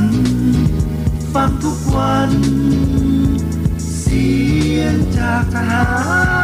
น ฟังทุกวัน เสียงจากทหาร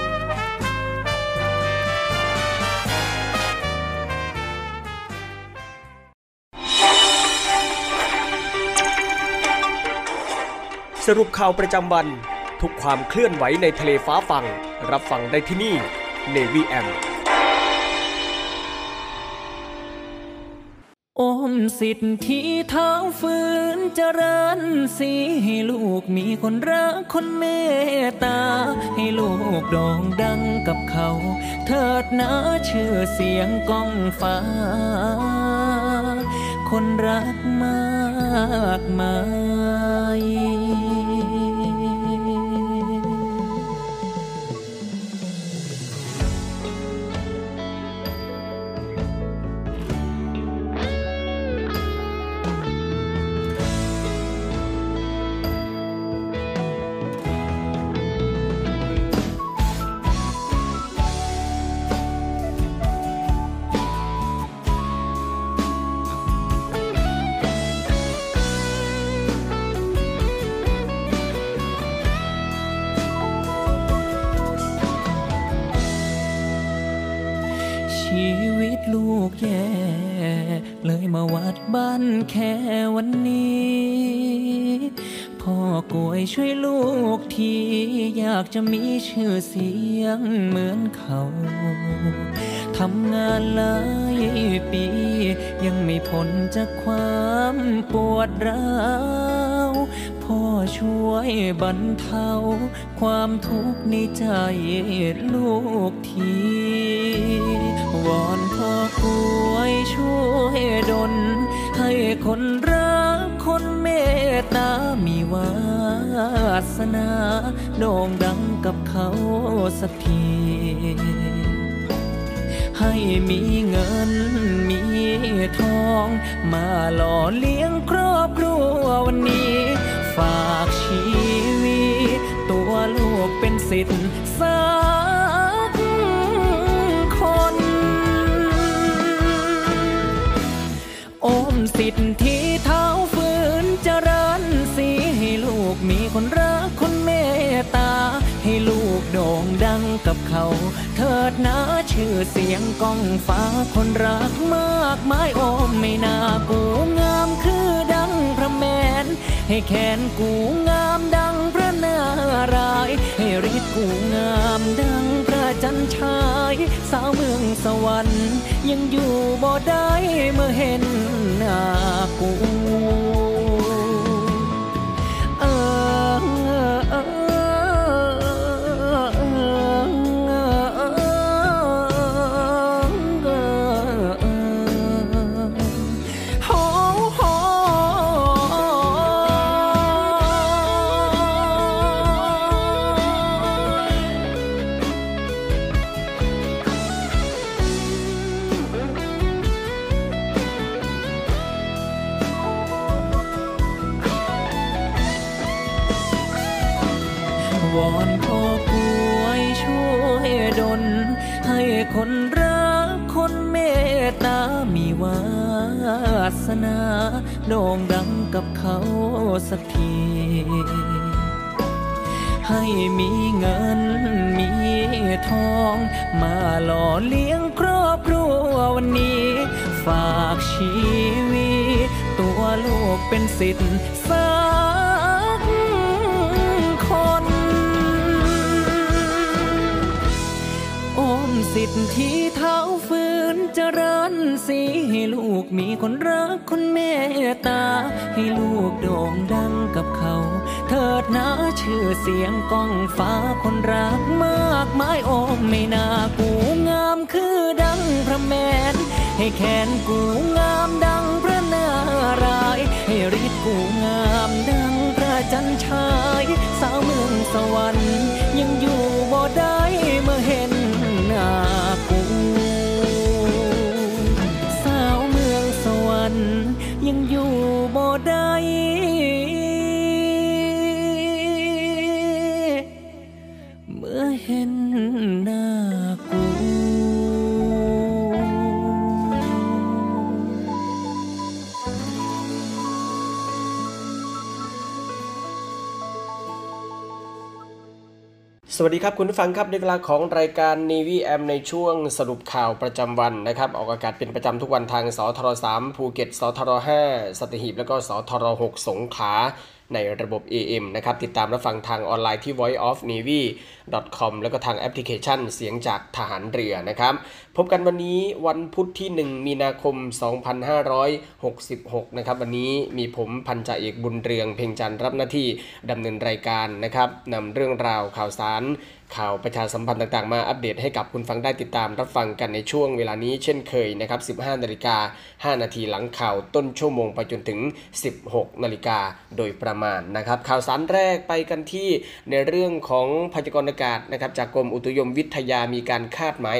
สรุปข่าวประจำวัน ทุกความเคลื่อนไหวในทะเลฟ้าฟัง รับฟังได้ที่นี่ Navy M อมสิทธิเท้าฝืนเจริญสีให้ลูกมีคนรักคนเมตตา ให้ลูกโด่งดังกับเขา เถิดนะชื่อเสียงก้องฟ้า คนรักมากมาย มาวัดบ้านแค่วันนี้ พ่อกวยช่วยลูกทีอยากจะมีชื่อเสียงเหมือนเขาทำงานหลายปี ยังไม่พ้นจากความปวดร้าวพ่อช่วยบรรเทา ความทุกข์ในใจลูกที วอนพ่อกวยช่วยดลให้ คนรักคนเมตตามีวาสนาโด่งดังกับเขาสักทีให้มีเงินมีทอง มาหล่อเลี้ยงครอบครัววันนี้ ฝากชีวิต ตัวลูกเป็นสิทธิ์สัก สิทธิเท้าฝืนเจริญสีให้ลูกมีคนรักคนเมตตา ให้ลูกโด่งดังกับเขา เถิดนะชื่อเสียงก้องฟ้าคนรักมากมายโอมไม่น่ากูงามคือดังพระแมน ให้แขนกูงามดังพระนาราย ให้ฤทธิ์กูงามดังพระ นชาย สาวเมืองสวรรค์ ยังอยู่บ่ได้เมื่อเห็นหน้ากู วอนพ่อกวยช่วยดลให้คนรักคนเมตตามีวาสนาโด่งดังกับเขาสักทีให้มีเงินมีทอง มาหล่อเลี้ยงครอบครัววันนี้ ฝากชีวิต ตัวลูกเป็นสิทธิ์ สิทธิเท้าฝืนเจริญสีให้ลูกมีคนรักคนเมตตา ให้ลูกโด่งดังกับเขา เถิดนะชื่อเสียงก้องฟ้าคนรักมากมายโอมไม่น่ากูงามคือดังพระแมน ให้แขนกูงามดังพระนารายให้ฤทธิ์กูงามดังพระจันทร์ชายสาวเมืองสวรรค์ยังอยู่บ่ได้ สวัสดีครับคุณผู้ฟังครับในเวลาของรายการ Navy AM ในช่วงสรุปข่าวประจำวันนะครับ ออกอากาศเป็นประจำทุกวันทางสทร3ภูเก็ตสทร5สัตหีบ และก็สทร6สงขลา ในระบบ AM นะครับ ติดตามรับฟังทางออนไลน์ที่ voiceofnavy.com แล้วก็ทางแอปพลิเคชันเสียงจากทหารเรือนะครับ พบกันวันนี้วันพุธที่ 1 มีนาคม 2566 นะครับ วันนี้มีผมพันจ่าเอกบุญเรือง เพ่งจันทร์รับหน้าที่ดำเนินรายการนะครับนำเรื่องราวข่าวสาร ข่าวประชาสัมพันธ์ต่างๆ มาอัปเดตให้กับคุณฟังได้ติดตามรับฟังกันในช่วงเวลานี้เช่นเคยนะครับ 15 นาฬิกา 5 นาทีหลังข่าวต้นชั่วโมงไปจนถึง 16 นาฬิกาโดยประมาณนะครับ ข่าวสารแรกไปกันที่ในเรื่องของพยากรณ์อากาศนะครับจากกรมอุตุนิยมวิทยามีการคาดหมาย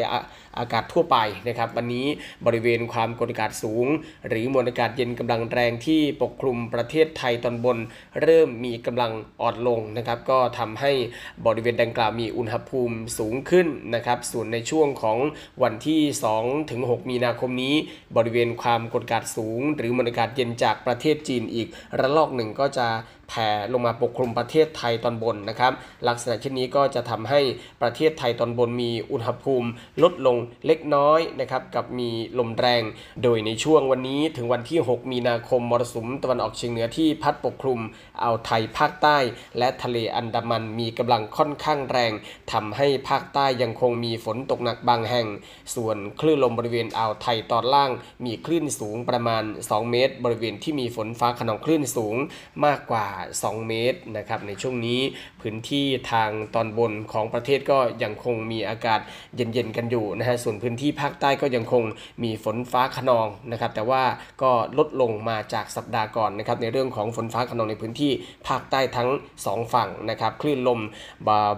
อากาศทั่วไปนะครับ วันนี้บริเวณความกดอากาศสูง หรือมวลอากาศเย็นกำลังแรงที่ปกคลุมประเทศไทยตอนบน เริ่มมีกำลังอ่อนลงนะครับ ก็ทำให้บริเวณดังกล่าวมีอุณหภูมิสูงขึ้นนะครับ ส่วนในช่วงของวันที่2ถึง6มีนาคมนี้ บริเวณความกดอากาศสูง หรือมวลอากาศเย็นจากประเทศจีนอีกระลอกหนึ่งก็จะ แผ่ลงมาปกคลุมประเทศไทยตอนบนนะครับ ลักษณะเช่นนี้ก็จะทำให้ประเทศไทยตอนบนมีอุณหภูมิลดลงเล็กน้อยนะครับกับมีลมแรง โดยในช่วงวันนี้ถึงวันที่ 6 มีนาคมมรสุมตะวันออกเฉียงเหนือที่พัดปกคลุมอ่าวไทยภาคใต้ และทะเลอันดามันมีกำลังค่อนข้างแรงทำให้ภาคใต้ยังคงมีฝนตกหนักบางแห่ง ส่วนคลื่นลมบริเวณอ่าวไทยตอนล่าง มีคลื่นสูงประมาณ 2 เมตร บริเวณที่มีฝนฟ้าขนองคลื่นสูงมากกว่า2 เมตรนะครับในช่วงนี้ พื้นที่ทางตอนบนของประเทศก็ยังคงมีอากาศเย็นๆกันอยู่นะฮะส่วนพื้นที่ภาคใต้ก็ยังคงมีฝนฟ้าขนองนะครับแต่ว่าก็ลดลงมาจากสัปดาห์ก่อนนะครับในเรื่องของฝนฟ้าขนองในพื้นที่ภาคใต้ทั้ง 2 ฝั่งนะครับคลื่นลม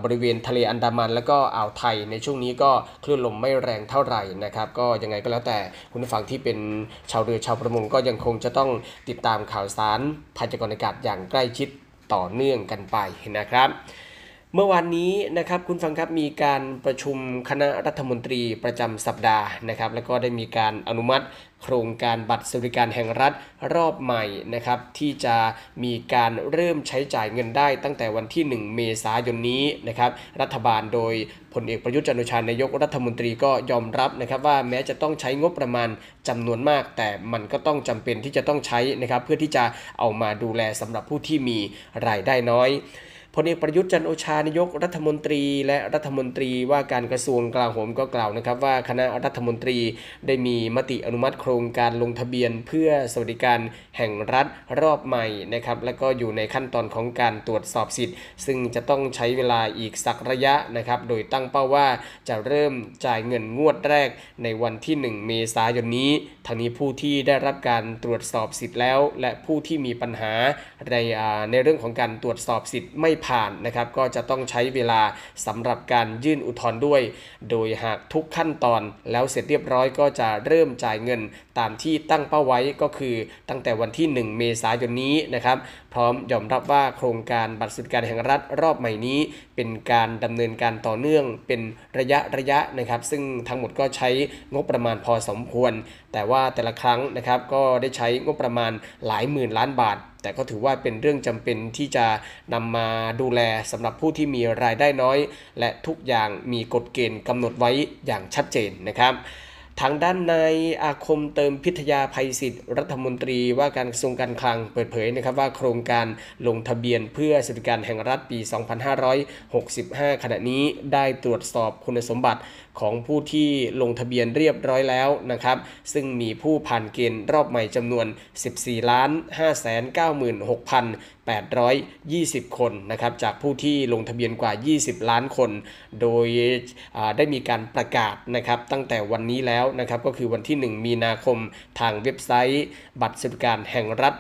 บริเวณทะเลอันดามัน แล้วก็อ่าวไทยในช่วงนี้ก็คลื่นลมไม่แรงเท่าไหร่นะครับก็ยังไงก็แล้วแต่คุณผู้ฟังที่เป็นชาวเรือชาวประมงก็ยังคงจะต้องติดตามข่าวสารพยากรณ์อากาศอย่างใกล้ชิด ต่อเนื่องกันไปนะครับ เมื่อวานนี้นะครับคุณฟังครับมีการประชุมคณะรัฐมนตรีประจำสัปดาห์นะครับ แล้วก็ได้มีการอนุมัติโครงการบัตรสวัสดิการแห่งรัฐรอบใหม่นะครับ ที่จะมีการเริ่มใช้จ่ายเงินได้ตั้งแต่วันที่ 1 เมษายนนี้นะครับ รัฐบาลโดยพลเอกประยุทธ์จันโอชานายกรัฐมนตรีก็ยอมรับนะครับว่าแม้จะต้องใช้งบประมาณจำนวนมาก แต่มันก็ต้องจำเป็นที่จะต้องใช้นะครับ เพื่อที่จะเอามาดูแลสำหรับผู้ที่มีรายได้น้อย พลเอกประยุทธ์จันโอชานายกรัฐมนตรี และรัฐมนตรีว่าการกระทรวงกลาโหมก็กล่าวนะครับ ว่าคณะรัฐมนตรีได้มีมติอนุมัติโครงการลงทะเบียน เพื่อสวัสดิการแห่งรัฐรอบใหม่นะครับและก็อยู่ในขั้นตอนของการตรวจสอบสิทธิ์ ซึ่งจะต้องใช้เวลาอีกสักระยะนะครับโดยตั้งเป้าว่าจะเริ่มจ่ายเงินงวดแรกในวันที่ 1 เมษายนนี้ทางนี้ผู้ที่ได้รับการตรวจสอบสิทธิ์แล้ว และผู้ที่มีปัญหาในในเรื่องของการตรวจสอบสิทธิ์ไม่ผ่านนะครับก็จะต้องใช้เวลาสำหรับการยื่นอุทธรณ์ด้วย โดยหากทุกขั้นตอนแล้วเสร็จเรียบร้อยก็จะเริ่มจ่ายเงินตามที่ตั้งเป้าไว้ก็คือตั้งแต่วันที่ 1 เมษายนนี้นะครับพร้อมยอมรับว่าโครงการบัตรสวัสดิการแห่งรัฐรอบใหม่นี้ เป็นการดำเนินการต่อเนื่องเป็นระยะระยะนะครับ ซึ่งทั้งหมดก็ใช้งบประมาณพอสมควร แต่ว่าแต่ละครั้งนะครับก็ได้ใช้งบประมาณหลายหมื่นล้านบาท แต่ก็ถือว่าเป็นเรื่องจำเป็นที่จะนำมาดูแลสำหรับผู้ที่มีรายได้น้อย และทุกอย่างมีกฎเกณฑ์กำหนดไว้อย่างชัดเจนนะครับ ทางด้านนายอาคมเติมพิทยาภัยศิษย์รัฐมนตรีว่าการกระทรวงการคลังเปิดเผยนะครับว่าโครงการลงทะเบียนเพื่อสวัสดิการแห่งรัฐปี 2565 ขณะนี้ได้ตรวจสอบคุณสมบัติของผู้ที่ลงทะเบียนเรียบร้อยแล้วนะครับ ซึ่งมีผู้ผ่านเกณฑ์รอบใหม่จำนวน 14 ล้าน 596,820 คนนะครับ จากผู้ที่ลงทะเบียนกว่า 20 ล้านคน โดยได้มีการประกาศนะครับตั้งแต่วันนี้แล้วแล้วนะครับก็คือวันที่ 1 มีนาคมทางเว็บไซต์บัตรสวัสดิการแห่งรัฐ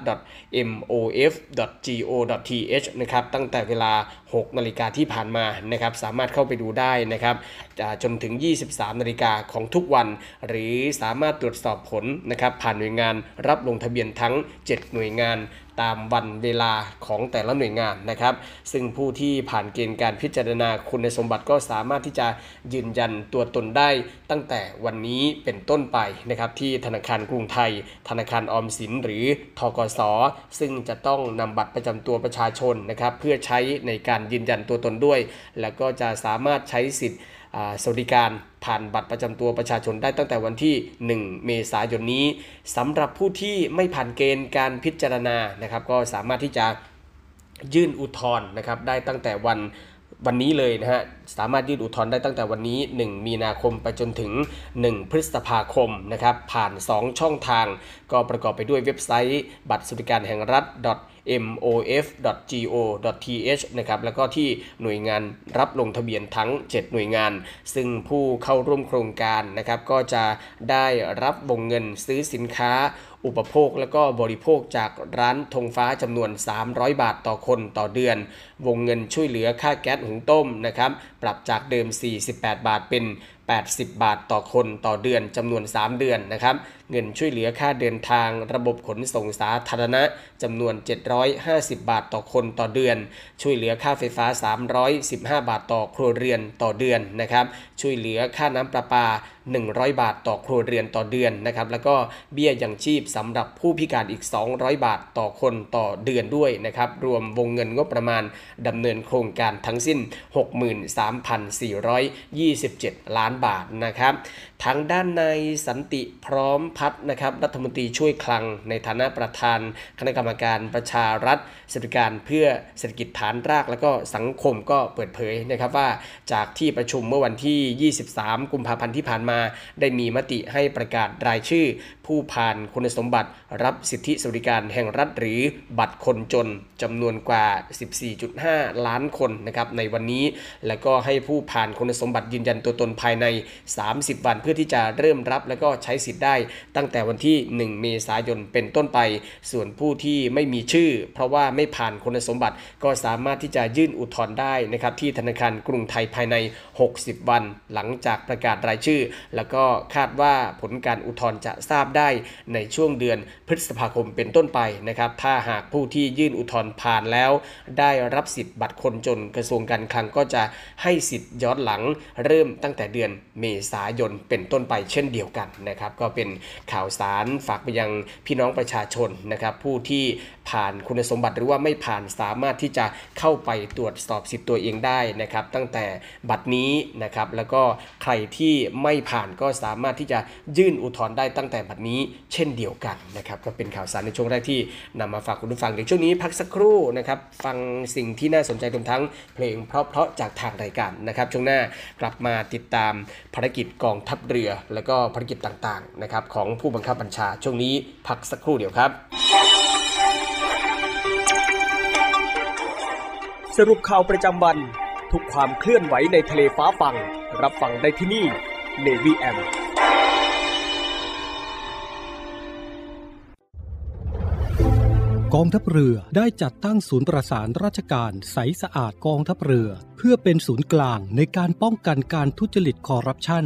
mof.go.th นะครับตั้งแต่เวลา 6 นาฬิกาที่ผ่านมานะครับสามารถเข้าไปดูได้นะครับจนถึง 23 นาฬิกาของทุกวัน หรือสามารถตรวจสอบผลนะครับผ่านหน่วยงานรับลงทะเบียนทั้ง 7 หน่วยงาน ตามวันเวลาของแต่ละหน่วยงานนะครับ ซึ่งผู้ที่ผ่านเกณฑ์การพิจารณาคุณสมบัติก็สามารถที่จะยืนยันตัวตนได้ตั้งแต่วันนี้เป็นต้นไปนะครับที่ธนาคารกรุงไทย ธนาคารออมสินหรือทกส ซึ่งจะต้องนำบัตรประจำตัวประชาชนนะครับเพื่อใช้ในการยืนยันตัวตนด้วย แล้วก็จะสามารถใช้สิทธิ์ สวัสดิการผ่านบัตรประจำตัวประชาชนได้ตั้งแต่วันที่ 1 เมษายนนี้สำหรับผู้ที่ไม่ผ่านเกณฑ์การพิจารณานะครับ ก็สามารถที่จะยื่นอุทธรณ์นะครับได้ตั้งแต่วัน วันนี้เลยนะฮะ สามารถยื่นอุทธรณ์ได้ตั้งแต่วันนี้ 1 มีนาคมไปจนถึง 1 พฤษภาคมนะครับ ผ่าน 2 ช่องทาง ก็ประกอบไปด้วยเว็บไซต์ บัตรสวัสดิการแห่งรัฐ mof.go.th นะครับ แล้วก็ที่หน่วยงานรับลงทะเบียนทั้ง 7 หน่วยงาน ซึ่งผู้เข้าร่วมโครงการนะครับ ก็จะได้รับวงเงินซื้อสินค้าอุปโภคและก็บริโภคจากร้านธงฟ้าจำนวน 300 บาทต่อคนต่อเดือน วงเงินช่วยเหลือค่าแก๊สหุงต้มนะครับปรับจากเดิม 48 บาทเป็น 80 บาทต่อคนต่อเดือนจำนวน 3 เดือนนะครับเงินช่วยเหลือค่าเดินทาง ระบบขนส่งสาธารณะจำนวน 750 บาทต่อคนต่อเดือน ช่วยเหลือค่าไฟฟ้า 315 บาทต่อครัวเรือนต่อเดือนนะครับช่วยเหลือค่าน้ำประปา 100 บาทต่อครัวเรือนต่อเดือนนะครับแล้วก็เบี้ยยังชีพสำหรับผู้พิการอีก 200 บาทต่อคนต่อเดือนด้วยนะครับรวมวงเงินงบประมาณดำเนินโครงการทั้งสิ้น 63,427 ล้านบาทนะครับ ทางด้านในสันติพร้อมพัฒนะครับรัฐมนตรีช่วยคลังในฐานะประธาน คณะกรรมการประชารัฐเศรษฐการเพื่อเศรษฐกิจฐานรากและก็สังคมก็เปิดเผยนะครับว่าจากที่ประชุมเมื่อวันที่ 23 กุมภาพันธ์ที่ผ่านมา ได้มีมติให้ประกาศรายชื่อ ผู้ผ่านคุณสมบัติรับสิทธิสวัสดิการแห่งรัฐหรือบัตรคนจนจำนวนกว่า 14.5 ล้านคนนะครับในวันนี้ และก็ให้ผู้ผ่านคุณสมบัติยืนยันตัวตนภายใน 30 วันเพื่อที่จะเริ่มรับและก็ใช้สิทธิ์ได้ ตั้งแต่วันที่ 1 เมษายนเป็นต้นไป ส่วนผู้ที่ไม่มีชื่อ เพราะว่าไม่ผ่านคุณสมบัติก็สามารถที่จะยื่นอุทธรณ์ได้นะครับที่ธนาคารกรุงไทยภายใน 60 วัน หลังจากประกาศรายชื่อ แล้วก็คาดว่าผลการอุทธรณ์จะทราบได้ในช่วงเดือนพฤษภาคมเป็นต้นไปนะครับ ถ้าหากผู้ที่ยื่นอุทธรณ์ผ่านแล้ว ได้รับสิทธิ์บัตรคนจนกระทรวงการคลังก็จะให้สิทธิ์ย้อนหลังเริ่มตั้งแต่เดือนเมษายนเป็นต้นไปเช่นเดียวกันนะครับ ก็เป็นข่าวสารฝากไปยังพี่น้องประชาชนนะครับผู้ที่ผ่านคุณสมบัติหรือว่าไม่ผ่านสามารถที่จะเข้าไปตรวจสอบสิทธิ์ตัวเองได้นะครับตั้งแต่บัตรนี้นะครับแล้วก็ใครที่ไม่ผ่านก็สามารถที่จะยื่นอุทธรณ์ได้ตั้งแต่บัตรนี้เช่นเดียวกันนะครับก็เป็นข่าวสารในช่วงแรกที่นำมาฝากคุณผู้ฟังในช่วงนี้พักสักครู่นะครับฟังสิ่งที่น่าสนใจรวมทั้งเพลงเพราะๆจากทางรายการนะครับช่วงหน้ากลับมาติดตามภารกิจกองทัพเรือ และก็ภารกิจต่างๆนะครับของผู้บังคับบัญชาช่วงนี้พักสักครู่เดียวครับ สรุปข่าวประจำวัน ทุกความเคลื่อนไหวในทะเลฟ้าฟังรับฟังได้ที่นี่ Navy M คกองทัพเรือได้จัดตั้งศูนย์ประสานราชการใสสะอาดกองทัพเรือ เพื่อเป็นศูนย์กลางในการป้องกันการทุจริตคอร์รัปชัน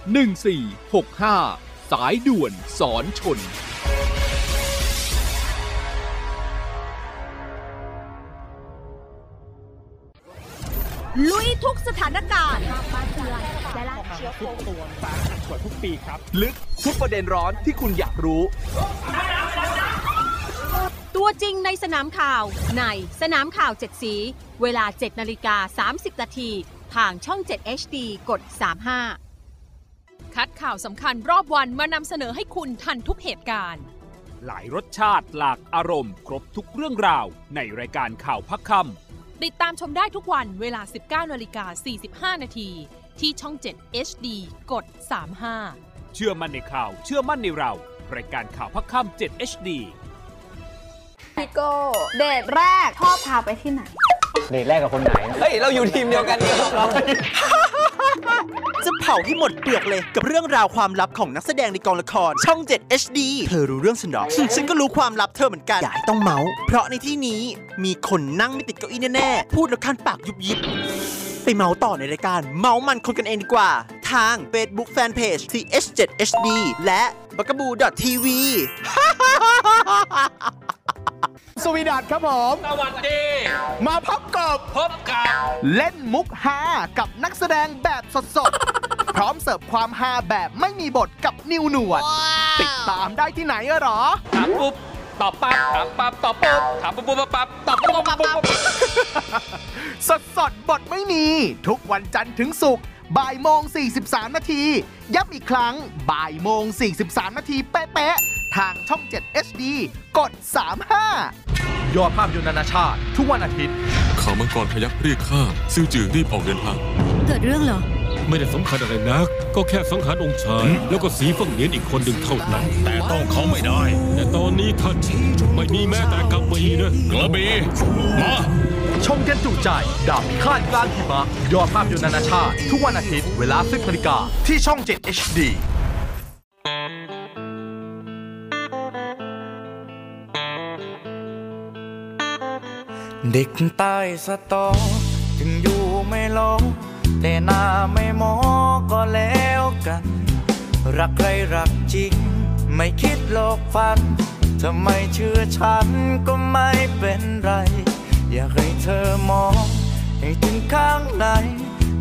1465 สายด่วนสอนชน ลุยทุกสถานการณ์ทุกตัวสารสวยทุกปีครับ ลึกทุกประเด็นร้อนที่คุณอยากรู้ ตัวจริงในสนามข่าวในสนามข่าว7สี เวลา 7นาฬิกา30นาทีทางช่อง 7 HD กด 35 คัดข่าวสำคัญรอบวันมานำเสนอให้คุณทันทุกเหตุการณ์ หลายรสชาติหลากอารมณ์ ครบทุกเรื่องราว ในรายการข่าวพักคติดตามชมได้ทุกวันเวลา 19นาฬิกา45 นาที ที่ช่อง 7 HD กด 35ำเชื่อมั่นในข่าว เชื่อมั่นในเรา รายการข่าวพักคำ7 HD พี่โก้เดทแรกพ่อพาไปที่ไหน เดทแรกกับคนไหน เฮ้ย เราอยู่ทีมเดียวกันนี่เรา จะเผาให้หมดเปลือกเลยกับเรื่องราวความลับของนักแสดงในกองละคร ช่อง 7 HD เธอรู้เรื่องฉันหรอ ฉันก็รู้ความลับเธอเหมือนกัน อย่าให้ต้องเมาส์เพราะในที่นี้มีคนนั่งไม่ติดเก้าอี้แน่ๆ พูดแล้วคันปากยุบยิบ ไปเมาส์ต่อในรายการ เมาส์มันคนกันเองดีกว่า ทาง Facebook Fanpage th7hd และ b a g a b o o TV สวีดัตครับผม สวัสดี มาพบกับพบกับ เล่นมุกฮากับนักแสดงแบบสดๆ พร้อมเสิร์ฟความฮาแบบไม่มีบทกับนิวหนวด ติดตามได้ที่ไหนอะหรอ ถามปุ๊บตอบปั๊บถามปั๊บตอบปุ๊บถามปุ๊บปุ๊บปั๊บตอบปุ๊บปุ๊บปุ๊บปุ๊บสดสดๆบทไม่มี ทุกวันจันทร์ถึงศุกร์บ่ายโมง 43 นาที ย้ำอีกครั้งบ่ายโมง 43 นาทีเป๊ะๆ ทางช่อง 7 HD กด 35 ยอดภาพยนตร์นานาชาติ ทุกวันอาทิตย์ข่าวมังกรพยักเรียกข้าซิ่วจือรีบออกเดินทาง เกิดเรื่องเหรอ ไม่ได้สำคัญอะไรนัก ก็แค่สังหารองค์ชาย แล้วก็สีเฟังเหนียนอีกคนหนึ่งเท่านั้น แต่ต้องเขาไม่ได้ แต่ตอนนี้ท่านไม่มีแม้แต่กำมีนะกระบี่มาชมกันจุใจดาบพิฆาตกลางหิมะยอดภาพยนตร์นานาชาติ ทุกวันอาทิตย์เวลา10นาฬิกาที่ช่อง 7 HD เด็กใต้สตอ ถึงอยู่ไม่ลงแต่หน้าไม่มอก็แล้วกัน รักใครรักจริง ไม่คิดหลอกฟันทำไมเชื่อฉันก็ไม่เป็นไร อยากให้เธอมอง ให้ถึงข้างใน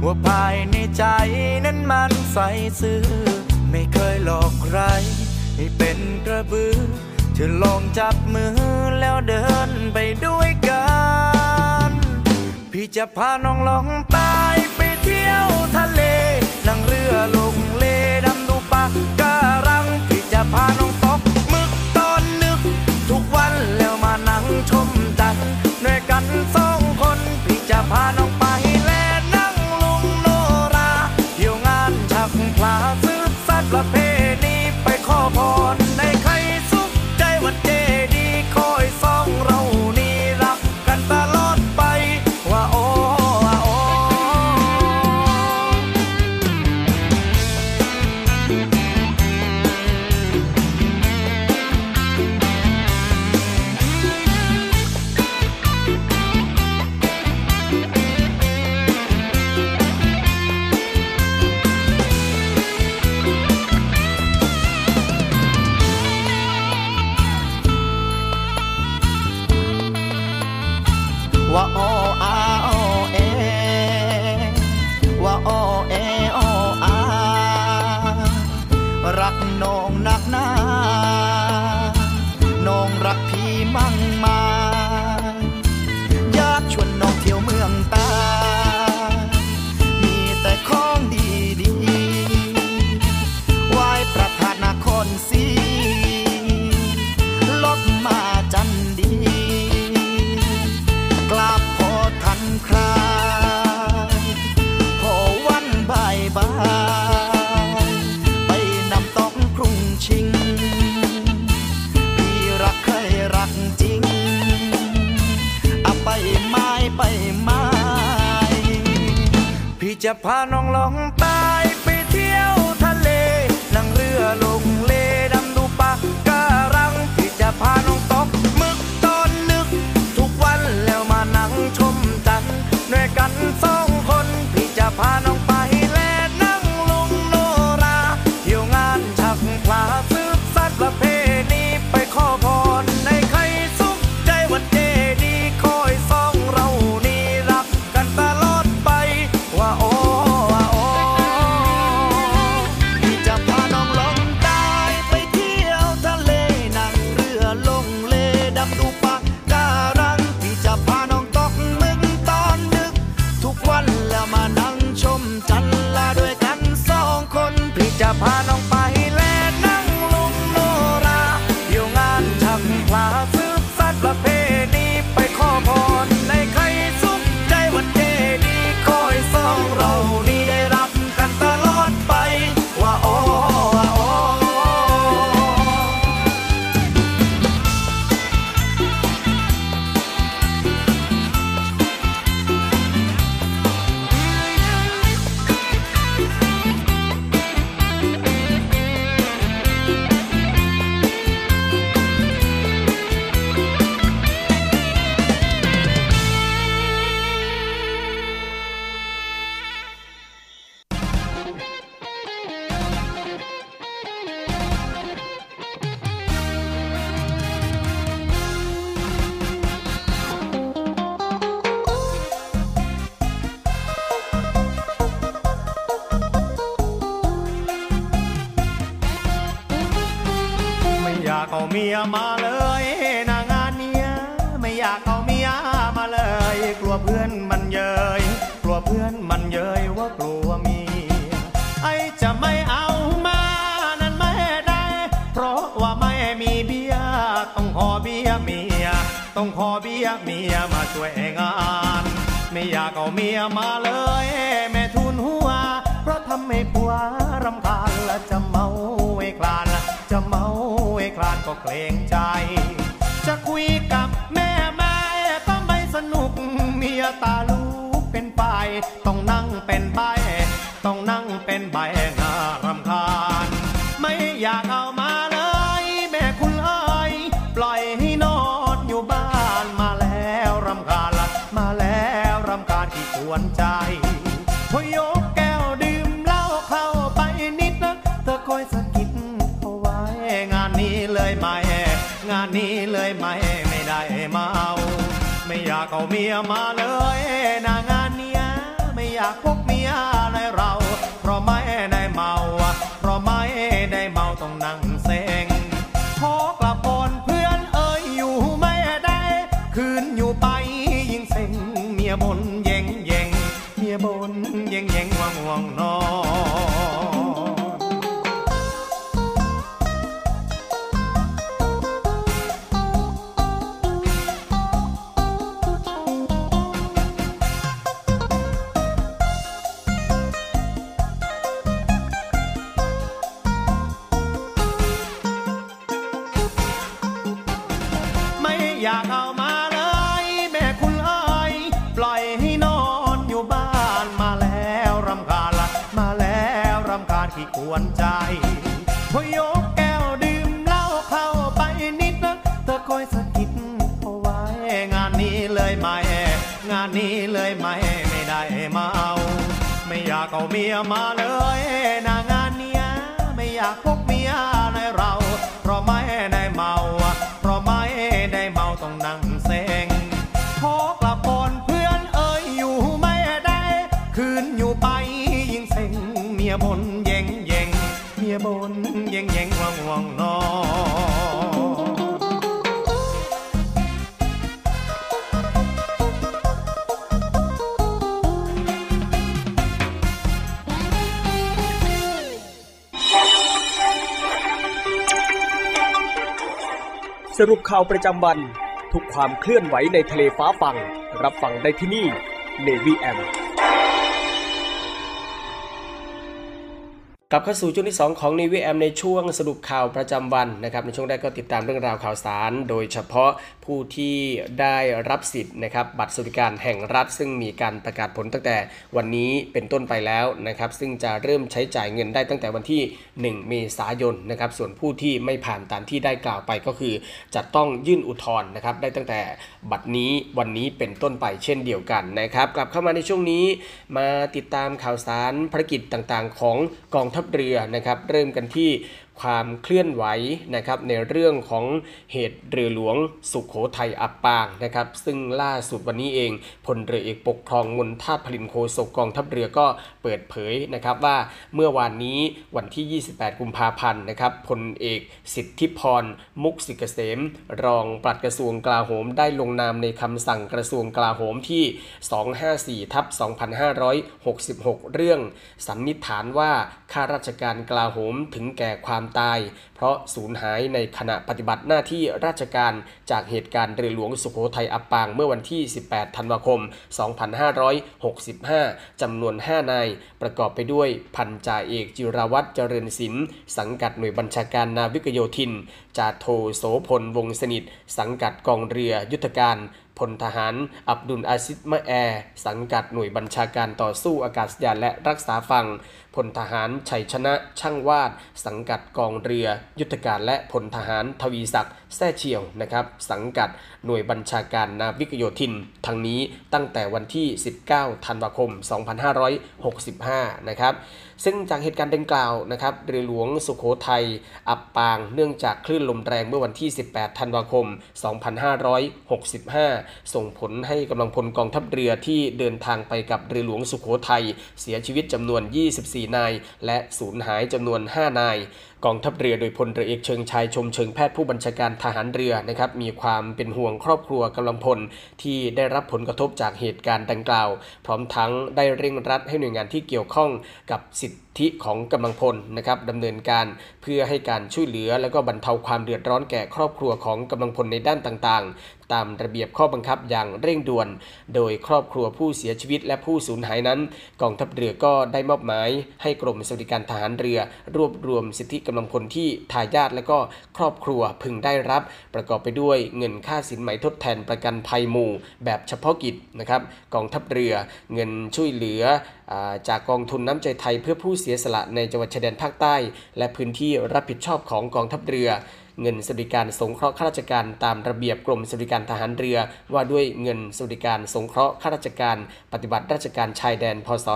ว่าภายในใจนั้นมันใสซื่อ ไม่เคยหลอกใคร ให้เป็นกระบือ ธอลองจับมือแล้วเดินไปด้วยกัน พี่จะพาน้องลองตายไปเที่ยวทะเล นั่งเรือลงเลดำดูปะการัง พี่จะพาน้องตกมึกตอนนึก ทุกวันแล้วมานั่งชมจันทร์ด้วยกันสองคน พี่จะพาน้อง ว่าอ้ออาอ้อแอ พาน้องลอง อยากเอามาเลย แม่คุณเอ้ยปล่อยให้นอนอยู่บ้านมาแล้วรำคาญละมาแล้วรำคาญที่ชวนใจพยกแก้วดื่มเหล้าเข้าไปนิดนะเธอคอยสะกิดเอาไว้ งานนี้เลยไม่งานนี้เลยไม่ไม่ได้มาเอาไม่อยากเอาเมียมาเลยนางานเนี้ยไม่อยากพกเมียในเรา เพราะไม่ได้เมา องนั่ง ยบนเย่งเย่งเมียบนเย่งเย่งว่างว่างนอนสรุปข่าวประจำวัน ทุกความเคลื่อนไหวในทะเลฟ้าฟัง รับฟังได้ที่นี่ Navy M กลับเข้าสู่ช่วงที่ 2 ของ n นวีแอมในช่วงสรุปข่าวประจำวันนะครับในช่วงแรกก็ติดตามเรื่องราวข่าวสาร โดยเฉพาะผู้ที่ได้รับสิทธิ์นะครับบัตรสวัสดิการแห่งรัฐ ซึ่งมีการประกาศผลตั้งแต่วันนี้เป็นต้นไปแล้วนะครับซึ่งจะเริ่มใช้จ่ายเงินได้ตั้งแต่วันที่ 1 เมษายนนะครับส่วนผู้ที่ไม่ผ่านตามที่ได้กล่าวไปก็คือ จะต้องยื่นอุทธรณ์นะครับได้ตั้งแต่บัตรนี้วันนี้เป็นต้นไปเช่นเดียวกันนะครับกลับเข้ามาในช่วงนี้มาติดตามข่าวสารภารกิจต่างๆ ของกองทัพเรือนะครับเริ่มกันที่ ความเคลื่อนไหวนะครับในเรื่องของเหตุเรือหลวงสุขโขทัยอับปางนะครับ ซึ่งล่าสุดวันนี้เองพลเรือเอกปกครองมนทาตพลินโคศกกองทัพเรือก็เปิดเผยนะครับว่าเมื่อวานนี้วันที่ 28 กุมภาพันธ์นะครับพลเอกสิทธิพรมุกสิกเกษม รองปลัดกระทรวงกลาโหม ได้ลงนามในคำสั่งกระทรวงกลาโหมที่ 254ทับ2566 เรื่องสันนิษฐานว่าข้าราชการกลาโหมถึงแก่ความตาย เพราะสูญหายในขณะปฏิบัติหน้าที่ราชการจากเหตุการณ์เรือหลวงสุโขทัยอับปางเมื่อวันที่ 18 ธันวาคม 2565 จำนวน 5 นาย ประกอบไปด้วยพันจ่าเอกจิรวัตรเจริญศิลป์สังกัดหน่วยบัญชาการนาวิกโยธินจ่าโทโสพลวงสนิท สังกัดกองเรือยุทธการพลทหารอับดุลอาซิดมะแอร์ สังกัดหน่วยบัญชาการต่อสู้อากาศยานและรักษาฝั่งพลทหารชัยชนะช่างวาด สังกัดกองเรือ ยุทธการและพลทหารทวีศักดิ์แซ่เฉียวนะครับ สังกัดหน่วยบัญชาการนาวิกโยธินทั้งนี้ตั้งแต่วันที่ 19 ธันวาคม 2565 นะครับ ซึ่งจากเหตุการณ์ดังกล่าวนะครับเรือหลวงสุโขทัยอับปางเนื่องจากคลื่นลมแรงเมื่อวันที่ 18 ธันวาคม 2565 ส่งผลให้กำลังพลกองทัพเรือที่เดินทางไปกับเรือหลวงสุโขทัยเสียชีวิตจำนวน 24นาย และสูญหายจำนวน 5 นาย กองทัพเรือโดยพลเรือเอกเชิงชายชมเชิงแพทย์ผู้บัญชาการทหารเรือนะครับมีความเป็นห่วงครอบครัวกำลังพลที่ได้รับผลกระทบจากเหตุการณ์ดังกล่าว พร้อมทั้งได้เร่งรัดให้หน่วยงานที่เกี่ยวข้องกับสิทธิของกำลังพลนะครับดำเนินการเพื่อให้การช่วยเหลือ และก็บรรเทาความเดือดร้อนแก่ครอบครัวของกำลังพลในด้านต่างๆ ตามระเบียบข้อบังคับอย่างเร่งด่วน โดยครอบครัวผู้เสียชีวิตและผู้สูญหายนั้น กองทัพเรือก็ได้มอบหมาย ให้กรมสวัสดิการทหารเรือ รวบรวมสิทธิกำลังพลที่ทายาทและก็ครอบครัวพึงได้รับ ประกอบไปด้วยเงินค่าสินไหมทดแทนประกันภัยหมู่ แบบเฉพาะกิจนะครับกองทัพเรือเงินช่วยเหลือจากกองทุนน้ำใจไทยเพื่อผู้เสียสละในจังหวัดชายแดนภาคใต้ และพื้นที่รับผิดชอบของกองทัพเรือ เงินสวัสดิการสงเคราะห์ข้าราชการตามระเบียบกรมสวัสดิการทหารเรือ ว่าด้วยเงินสวัสดิการสงเคราะห์ข้าราชการ ปฏิบัติราชการชายแดน พศ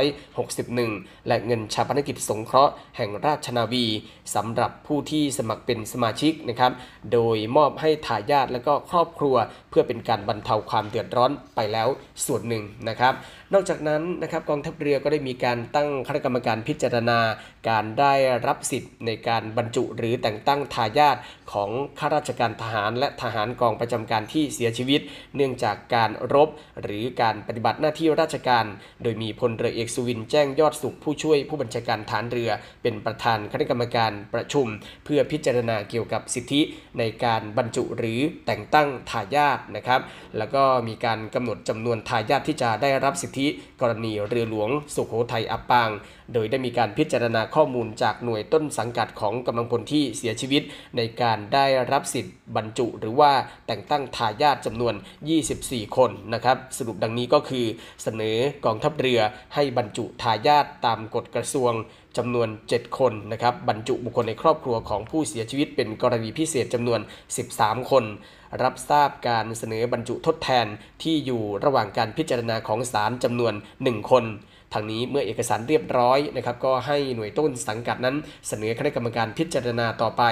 2561 และเงินชาปนกิจสงเคราะห์แห่งราชนาวีสำหรับผู้ที่สมัครเป็นสมาชิกนะครับ โดยมอบให้ทายาทและก็ครอบครัว เพื่อเป็นการบรรเทาความเดือดร้อนไปแล้วส่วนหนึ่งนะครับ นอกจากนั้นนะครับกองทัพเรือก็ได้มีการตั้งคณะกรรมการพิจารณา การได้รับสิทธิ์ในการบรรจุหรือแต่งตั้งทายาทของข้าราชการทหารและทหารกองประจำการที่เสียชีวิต เนื่องจากการรบ หรือการปฏิบัติหน้าที่ราชการ โดยมีพลเรือเอกสุวินแจ้งยอดสุขผู้ช่วยผู้บัญชาการฐานเรือ เป็นประธานคณะกรรมการประชุม เพื่อพิจารณาเกี่ยวกับสิทธิในการบรรจุหรือแต่งตั้งทายาทนะครับแล้วก็มีการกำหนดจำนวนทายาทที่จะได้รับสิทธิกรณีเรือหลวงสุโขทัยอับปาง โดยได้มีการพิจารณาข้อมูลจากหน่วยต้นสังกัดของกำลังพลที่เสียชีวิต ในการได้รับสิทธิ์บรรจุ หรือว่าแต่งตั้งทายาทจำนวน 24 คนนะครับสรุปดังนี้ก็คือเสนอกองทัพเรือให้บรรจุทายาทตามกฎกระทรวงจำนวน 7 คนนะครับบรรจุบุคคลในครอบครัวของผู้เสียชีวิตเป็นกรณีพิเศษจำนวน 13 คน รับทราบการเสนอบรรจุทดแทนที่อยู่ระหว่างการพิจารณาของศาลจำนวน 1 คน ทางนี้เมื่อเอกสารเรียบร้อยนะครับก็ให้หน่วยต้นสังกัดนั้นเสนอคณะกรรมการพิจารณาต่อไป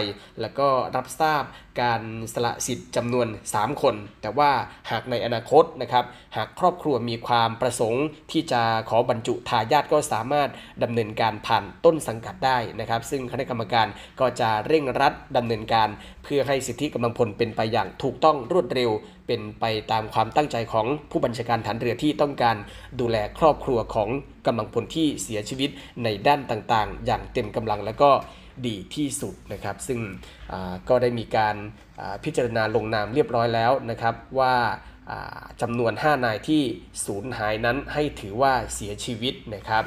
แล้วก็รับทราบการสละสิทธิ์จำนวน 3 คน แต่ว่าหากในอนาคตนะครับหากครอบครัวมีความประสงค์ ที่จะขอบรรจุทายาทก็สามารถดำเนินการผ่านต้นสังกัดได้นะครับ ซึ่งคณะกรรมการก็จะเร่งรัดดำเนินการ เพื่อให้สิทธิกำลังพลเป็นไปอย่างถูกต้องรวดเร็ว เป็นไปตามความตั้งใจของผู้บัญชาการฐานเรือที่ต้องการดูแลครอบครัวของกำลังพลที่เสียชีวิตในด้านต่างๆ อย่างเต็มกำลังแล้วก็ดีที่สุดนะครับ ซึ่งก็ได้มีการพิจารณาลงนามเรียบร้อยแล้วนะครับว่าจำนวน 5 นายที่สูญหายนั้นให้ถือว่าเสียชีวิตนะครับ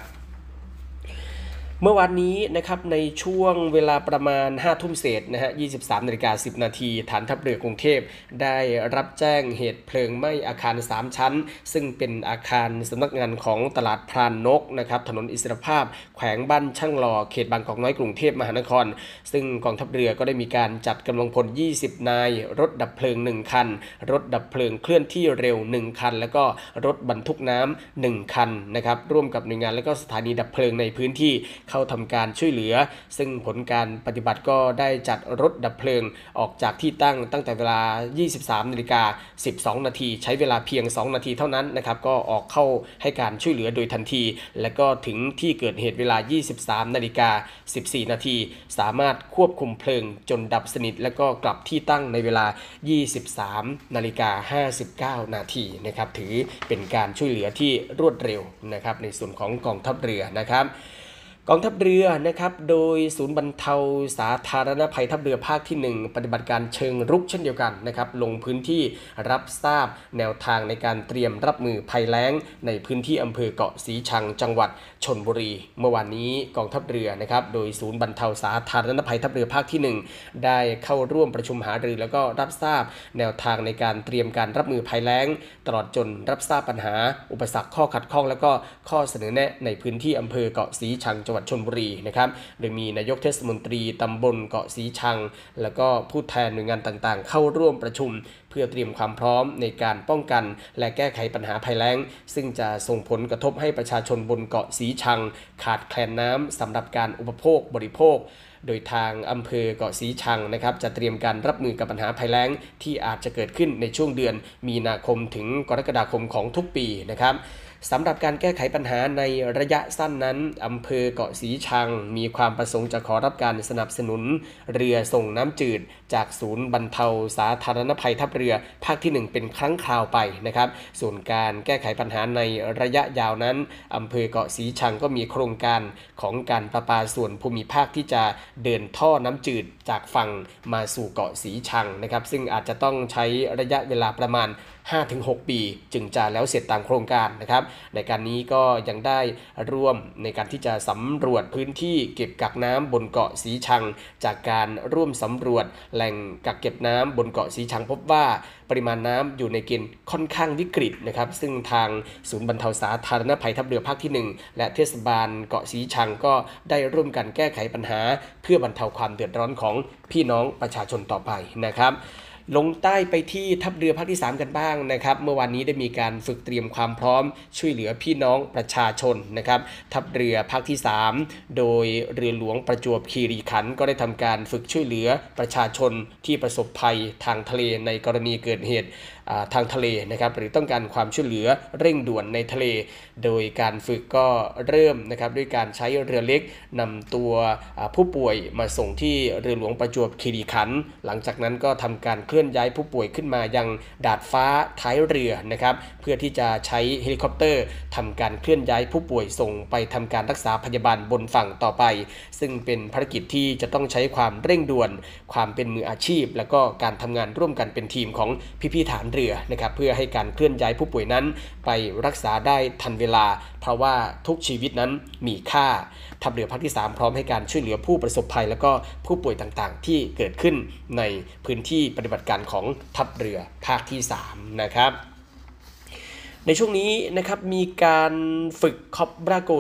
เมื่อวานนี้นะครับในช่วงเวลาประมาณ 5 ทุ่มเศษนะฮะ 23นาฬิกา10 นาทีฐานทัพเรือกรุงเทพได้รับแจ้งเหตุเพลิงไหม้อาคาร 3 ชั้น ซึ่งเป็นอาคารสำนักงานของตลาดพรานนกนะครับถนนอิสรภาพ แขวงบ้านช่างหล่อเขตบางกอกน้อยกรุงเทพมหานคร ซึ่งกองทัพเรือก็ได้มีการจัดกำลังพล 20 นาย รถดับเพลิง 1 คัน รถดับเพลิงเคลื่อนที่เร็ว 1 คัน แล้วก็รถบรรทุกน้ำ1คันนะครับร่วมกับหน่วยงานและก็สถานีดับเพลิงในพื้นที่เข้าทำการช่วยเหลือ ซึ่งผลการปฏิบัติก็ได้จัดรถดับเพลิงออกจากที่ตั้งตั้งแต่เวลา 23นาฬิกา12 นาที ใช้เวลาเพียง 2 นาทีเท่านั้นนะครับก็ออกเข้าให้การช่วยเหลือโดยทันที และก็ถึงที่เกิดเหตุเวลา 23นาฬิกา14 นาที สามารถควบคุมเพลิงจนดับสนิท และก็กลับที่ตั้งในเวลา 23นาฬิกา59 นาทีนะครับถือเป็นการช่วยเหลือที่รวดเร็วนะครับในส่วนของกองทัพเรือนะครับ กองทัพเรือนะครับ โดยศูนย์บรรเทาสาธารณภัยทัพเรือภาคที่ 1 ปฏิบัติการเชิงรุกเช่นเดียวกันนะครับ ลงพื้นที่รับทราบแนวทางในการเตรียมรับมือภัยแล้ง ในพื้นที่อำเภอเกาะสีชังจังหวัดชนบุรี เมื่อวานนี้กองทัพเรือนะครับ โดยศูนย์บรรเทาสาธารณภัยทัพเรือภาคที่ 1 ได้เข้าร่วมประชุมหารือแล้วก็รับทราบแนวทางในการเตรียมการรับมือภัยแล้ง ตลอดจนรับทราบปัญหา อุปสรรคข้อขัดข้อง แล้วก็ข้อเสนอแนะในพื้นที่อำเภอเกาะสีชังจังหวัดชนบุรีนะครับครับโดยมีนายกเทศมนตรีตำบลเกาะสีชัง แล้วก็ผู้แทนหน่วยงานต่างๆ เข้าร่วมประชุม เพื่อเตรียมความพร้อมในการป้องกัน และแก้ไขปัญหาภัยแล้ง ซึ่งจะส่งผลกระทบให้ประชาชนบนเกาะสีชัง ขาดแคลนน้ำสำหรับการอุปโภคบริโภคโดยทางอำเภอเกาะสีชังนะครับจะเตรียมการรับมือกับปัญหาภัยแล้งที่อาจจะเกิดขึ้นในช่วงเดือน มีนาคมถึงกรกฎาคมของทุกปีนะครับ สำหรับการแก้ไขปัญหาในระยะสั้นนั้นอำเภอเกาะสีชัง มีความประสงค์จะขอรับการสนับสนุน เรือส่งน้ำจืด จากศูนย์บรรเทาสาธารณภัยทัพเรือภาคที่ 1 เป็นครั้งคราวไปนะครับส่วนการแก้ไขปัญหาในระยะยาวนั้นอำเภอเกาะสีชังก็มีโครงการของการประปาส่วนภูมิภาคที่จะเดินท่อน้ำจืดจากฝั่งมาสู่เกาะสีชังนะครับ ซึ่งอาจจะต้องใช้ระยะเวลาประมาณ 5-6 ปี จึงจะแล้วเสร็จตามโครงการนะครับ ในการนี้ก็ยังได้ร่วมในการที่จะสำรวจพื้นที่เก็บกักน้ำบนเกาะสีชัง จากการร่วมสำรวจแหล่งกักเก็บน้ำบนเกาะสีชังพบว่าปริมาณน้ำอยู่ในเกณฑ์ค่อนข้างวิกฤตนะครับ ซึ่งทางศูนย์บรรเทาสาธารณภัยทัพเรือภาคที่ 1 และเทศบาลเกาะสีชังก็ได้ร่วมกันแก้ไขปัญหา เพื่อบรรเทาความเดือดร้อนของพี่น้องประชาชนต่อไปนะครับ ลงใต้ไปที่ทัพเรือภาคที่ 3 กันบ้างนะครับ เมื่อวานนี้ได้มีการฝึกเตรียมความพร้อมช่วยเหลือพี่น้องประชาชนนะครับ ทัพเรือภาคที่ 3 โดยเรือหลวงประจวบคีรีขันธ์ก็ได้ทำการฝึกช่วยเหลือประชาชนที่ประสบภัยทางทะเลในกรณีเกิดเหตุทางทะเลนะครับ หรือต้องการความช่วยเหลือเร่งด่วนในทะเล โดยการฝึกก็เริ่มนะครับด้วยการใช้เรือเล็กนำตัวผู้ป่วยมาส่งที่เรือหลวงประจวบคีรีขันธ์หลังจากนั้นก็ทำการเคลื่อนื่อนย้ายผู้ป่วยขึ้นมายังดาดฟ้าท้ายเรือนะครับเพื่อที่จะใช้เฮลิคอปเตอร์ทำการเคลื่อนย้ายผู้ป่วยส่งไปทำการรักษาพยาบาลบนฝั่งต่อไป ซึ่งเป็นภารกิจที่จะต้องใช้ความเร่งด่วน ความเป็นมืออาชีพ และก็การทำงานร่วมกันเป็นทีมของพี่ๆทหารเรือนะครับเพื่อให้การเคลื่อนย้ายผู้ป่วยนั้น ไปรักษาได้ทันเวลา เพราะว่าทุกชีวิตนั้นมีค่า ทัพเรือภาคที่ 3 พร้อมให้การช่วยเหลือผู้ประสบภัย แล้วก็ผู้ป่วยต่างๆ ที่เกิดขึ้นในพื้นที่ปฏิบัติการของทัพเรือภาคที่ 3 นะครับในช่วงนี้นะครับมีการฝึกคอปบราโก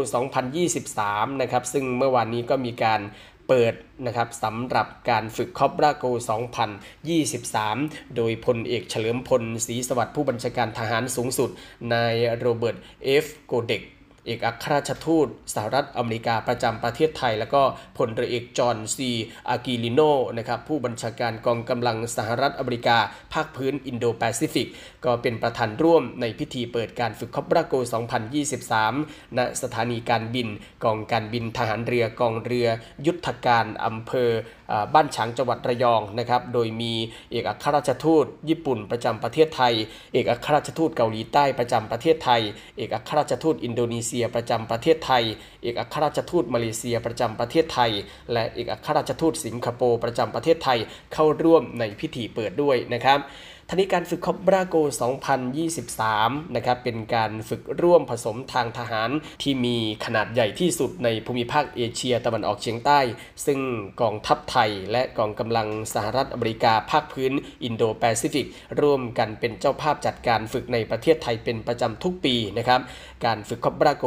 2023 นะครับซึ่งเมื่อวานนี้ก็มีการเปิดนะครับสำหรับการฝึกคอปราโก 2023 โดยพลเอกเฉลิมพลศรีสวัสดิ์ผู้บัญชาการทหารสูงสุดนายโรเบิร์ตเอฟโกเด็ก เอกอัครราชทูตสหรัฐอเมริกาประจำประเทศไทย แล้วก็พลเรือเอกจอห์นซีอากิลิโนนะครับผู้บัญชาการกองกำลังสหรัฐอเมริกา ภาคพื้นอินโดแปซิฟิก ก็เป็นประธานร่วมในพิธีเปิดการฝึกคอบร้าโกลด์ 2023 ณ สถานีการบิน กองการบินทหารเรือกองเรือ ยุทธการอำเภอ บ้านฉางจังหวัดระยองนะครับ โดยมีเอกอัครราชทูต ญี่ปุ่นประจำประเทศไทย เอกอัครราชทูตเกาหลีใต้ประจำประเทศไทย เอกอัครราชทูตอินโดนีเซียประจำประเทศไทย เอกอัครราชทูตมาเลเซียประจำประเทศไทย และเอกอัครราชทูตสิงคโปร์ประจำประเทศไทยเข้าร่วมในพิธีเปิดด้วยนะครับ ทนี้การฝึกคอบบราโก 2023 นะครับ เป็นการฝึกร่วมผสมทางทหารที่มีขนาดใหญ่ที่สุดในภูมิภาคเอเชียตะวันออกเฉียงใต้ ซึ่งกองทัพไทย และกองกำลังสหรัฐอเมริกาภาคพื้นอินโดแปซิฟิก ร่วมกันเป็นเจ้าภาพจัดการฝึกในประเทศไทยเป็นประจำทุกปีนะครับการฝึกคอบบราโก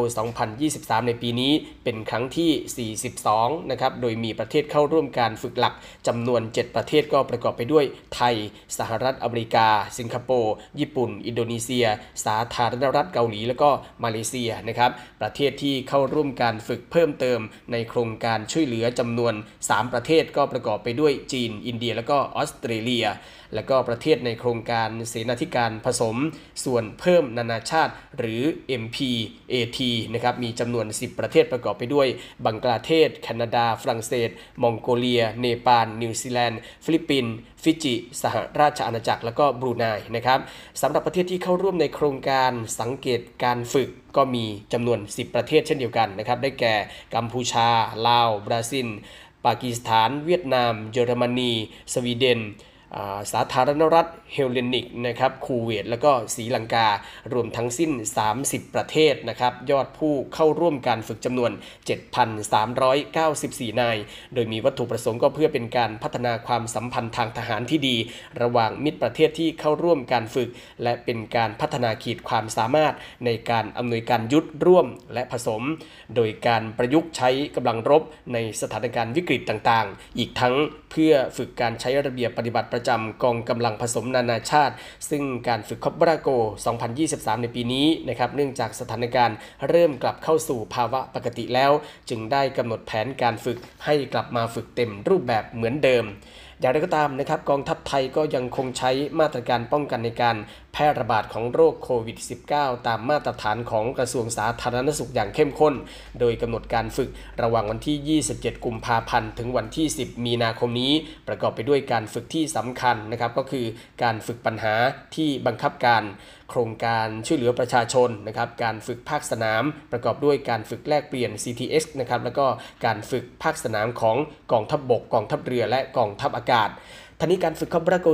2023 ในปีนี้เป็นครั้งที่ 42 นะครับ โดยมีประเทศเข้าร่วมการฝึกหลักจำนวน 7 ประเทศก็ประกอบไปด้วยไทย สหรัฐอเมริกา สิงคโปร์ ญี่ปุ่น อินโดนีเซีย สาธารณรัฐเกาหลี แล้วก็มาเลเซียนะครับ ประเทศที่เข้าร่วมการฝึกเพิ่มเติม ในโครงการช่วยเหลือจำนวน 3 ประเทศก็ประกอบไปด้วยจีน อินเดีย แล้วก็ออสเตรเลีย และก็ประเทศในโครงการเสนาธิการผสม ส่วนเพิ่มนานาชาติ หรือ MPAT นะครับมีจำนวน 10 ประเทศประกอบไปด้วย บังกลาเทศ แคนาดา ฝรั่งเศส มองโกเลีย เนปาล นิวซีแลนด์ ฟิลิปปินส์ฟิจิ สหราชอาณาจักร แล้วก็บรูไนนะครับสำหรับประเทศที่เข้าร่วมในโครงการสังเกตการฝึกก็มีจำนวน 10 ประเทศเช่นเดียวกันนะครับ ได้แก่กัมพูชา ลาว บราซิล ปากีสถาน เวียดนาม เยอรมนี สวีเดน สาธารณรัฐเฮลเลนิกนะครับคูเวตแล้วก็ศรีลังการวมทั้งสิ้น 30 ประเทศนะครับยอดผู้เข้าร่วมการฝึกจำนวน 7,394 นาย โดยมีวัตถุประสงค์ก็เพื่อเป็นการพัฒนาความสัมพันธ์ทางทหารที่ดี ระหว่างมิตรประเทศที่เข้าร่วมการฝึก และเป็นการพัฒนาขีดความสามารถในการอำนวยการยุทธร่วมและผสม โดยการประยุกต์ใช้กำลังรบในสถานการณ์วิกฤตต่างๆ อีกทั้งเพื่อฝึกการใช้ระเบียบปฏิบัติประจำกองกำลังผสมนานาชาติ ซึ่งการฝึกคอบบราโก 2023 ในปีนี้นะครับเนื่องจากสถานการณ์เริ่มกลับเข้าสู่ภาวะปกติแล้ว จึงได้กำหนดแผนการฝึกให้กลับมาฝึกเต็มรูปแบบเหมือนเดิมอย่างไรก็ตามนะครับกองทัพไทยก็ยังคงใช้มาตรการป้องกันในการแพร่ระบาดของโรคโควิด -19 ตามมาตรฐานของกระทรวงสาธารณสุขอย่างเข้มข้น โดยกำหนดการฝึกระหว่างวันที่ 27 กุมภาพันธ์ ถึงวันที่ 10 มีนาคมนี้ ประกอบไปด้วยการฝึกที่สำคัญนะครับก็คือการฝึกปัญหาที่บังคับการโครงการช่วยเหลือประชาชนนะครับการฝึกภาคสนาม ประกอบด้วยการฝึกแลกเปลี่ยน CTX นะครับแล้วก็การฝึกภาคสนามของกองทัพบบก กองทัพเรือและกองทัพอากาศ ทนี้การฝึกคอบราโก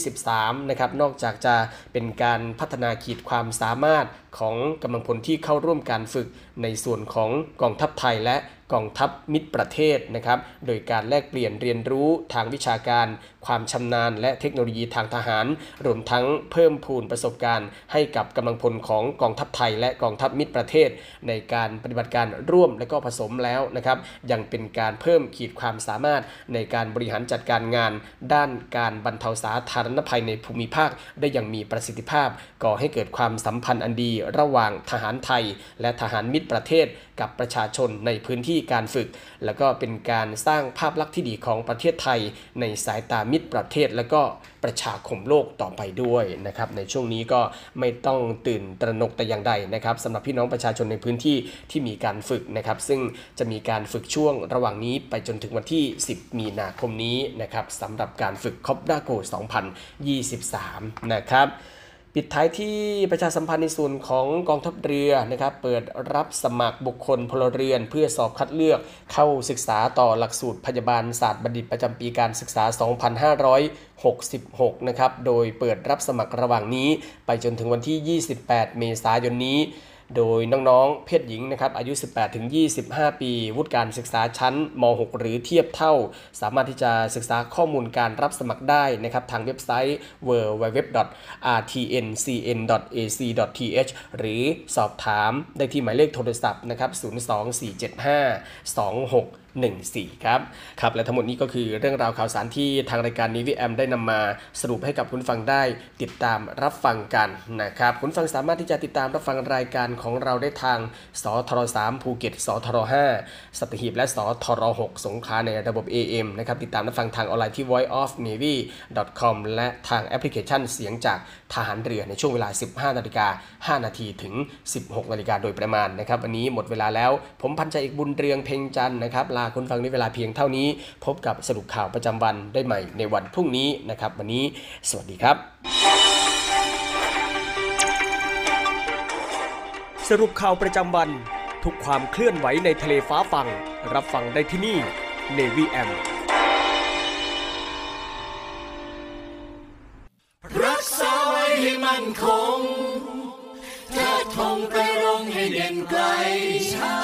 2023 นะครับ นอกจากจะเป็นการพัฒนาขีดความสามารถของกำลังพลที่เข้าร่วมการฝึกในส่วนของกองทัพไทยและ กองทัพมิตรประเทศนะครับ โดยการแลกเปลี่ยนเรียนรู้ทางวิชาการ ความชำนาญ และเทคโนโลยีทางทหาร รวมทั้งเพิ่มพูนประสบการณ์ ให้กับกำลังพลของกองทัพไทย และกองทัพมิตรประเทศ ในการปฏิบัติการร่วมและก็ผสมแล้วนะครับ ยังเป็นการเพิ่มขีดความสามารถในการบริหารจัดการงาน ด้านการบรรเทาสาธารณภัยในภูมิภาค ได้อย่างมีประสิทธิภาพ ก่อให้เกิดความสัมพันธ์อันดี ระหว่างทหารไทย และทหารมิตรประเทศ กับประชาชนในพื้นที่การฝึก แล้วก็เป็นการสร้างภาพลักษณ์ที่ดีของประเทศไทย ในสายตามิตรประเทศ และก็ประชาคมโลกต่อไปด้วยนะครับในช่วงนี้ก็ไม่ต้องตื่นตระหนกแต่อย่างใดนะครับสำหรับพี่น้องประชาชนในพื้นที่ที่มีการฝึกนะครับ ซึ่งจะมีการฝึกช่วงระหว่างนี้ไปจนถึงวันที่ 10 มีนาคมนี้นะครับสำหรับการฝึกคอปดาโก2023 นะครับ ปิดท้ายที่ประชาสัมพันธ์ในส่วนของกองทัพเรือนะครับ เปิดรับสมัครบุคคลพลเรือน เพื่อสอบคัดเลือกเข้าศึกษาต่อหลักสูตรพยาบาลศาสตร์บัณฑิตประจำปีการศึกษา 2566 นะครับ โดยเปิดรับสมัครระหว่างนี้ ไปจนถึงวันที่ 28 เมษายนนี้ โดยน้องๆ เพศหญิงนะครับอายุ 18ถึง25 ปี วุฒิการศึกษาชั้นม .6 หรือเทียบเท่า สามารถที่จะศึกษาข้อมูลการรับสมัครได้นะครับทางเว็บไซต์ www.rtncn.ac.th หรือสอบถามได้ที่หมายเลขโทรศัพท์นะครับ 02475 26 14 ครับ ครับ และทั้งหมดนี้ก็คือเรื่องราวข่าวสารที่ทางรายการ Navy AM ได้นำมาสรุปให้กับคุณฟังได้ติดตามรับฟังกันนะครับ คุณฟังสามารถที่จะติดตามรับฟังรายการของเราได้ทาง สทร3ภูเก็ต สทร5สัตหีบ และสทร6สงขลาในระบบ AM นะครับ ติดตามรับฟังทางออนไลน์ที่ voiceofnavy.com และทางแอปพลิเคชันเสียงจากทหารเรือในช่วงเวลา 15 นาฬิกา 5 นาทีถึง 16 นาฬิกาโดยประมาณนะครับ วันนี้หมดเวลาแล้ว ผมพันใจอีกบุญเรืองเพ่งจันนะครับลาคุณฟังในเวลาเพียงเท่านี้ พบกับสรุปข่าวประจำวันได้ใหม่ในวันพรุ่งนี้นะครับ วันนี้สวัสดีครับ สรุปข่าวประจำวัน ทุกความเคลื่อนไหวในทะเลฟ้าฟัง รับฟังได้ที่นี่ Navy M รักษาไว้ให้มั่นคงเทิดธงไปรงให้เด่นไกลชาติ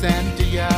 Sandia.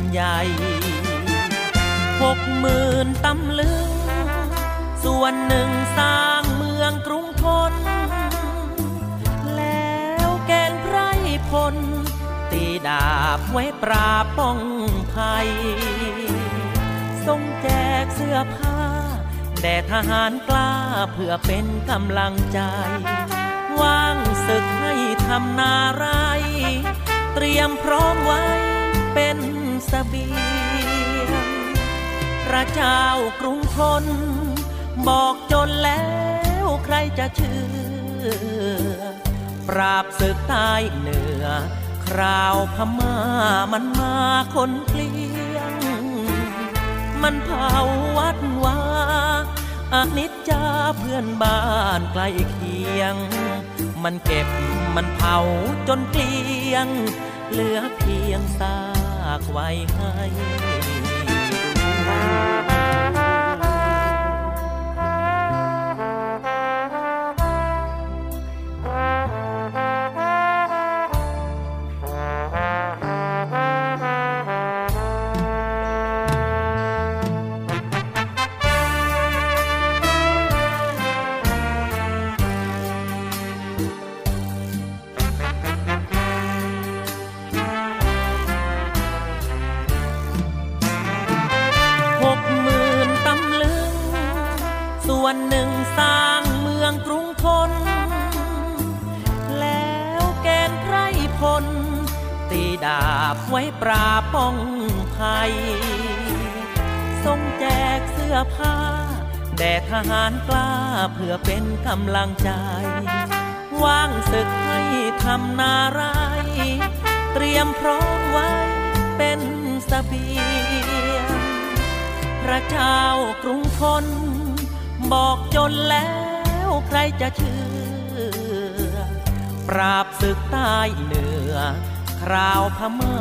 ใหญ่หกหมื่นตำลึง ส่วนหนึ่งสร้างเมืองกรุงทน แล้วแกนไพรพล ตีดาบไว้ปราบป้องภัย ทรงแจกเสื้อผ้า แด่ทหารกล้าเพื่อเป็นกำลังใจ ว่างศึกให้ทำนาไร เตรียมพร้อมไว้เป็น สเบียง พระเจ้ากรุงทน บอกจนแล้วใครจะเชื่อ ปราบศึกใต้เหนือ คราวพม่ามันมาคนเกลียง มันเผาวัดวาอานิจจาเพื่อนบ้านใกล้เคียง มันเก็บมันเผาจนเกลียง เหลือเพียงซากากไว้ให้ำลังใจ ว่างศึกให้ทำนาไรเตรียมพร้อมไว้เป็นสเบียง พระเจ้ากรุงทน บอกจนแล้วใครจะเชื่อ ปราบศึกใต้เหนือ คราวพม่า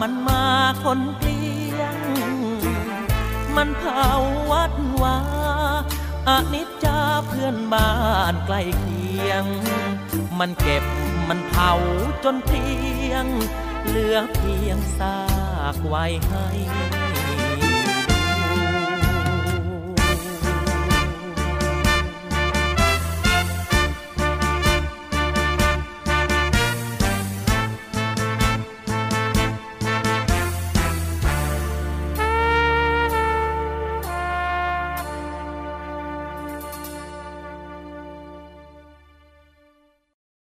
มันมาคนเกลียง มันเผาวัดวาอนิจจา เพื่อนบ้านใกล้เคียง มันเก็บมันเผาจนเกลียง เหลือเพียงซากไว้ให้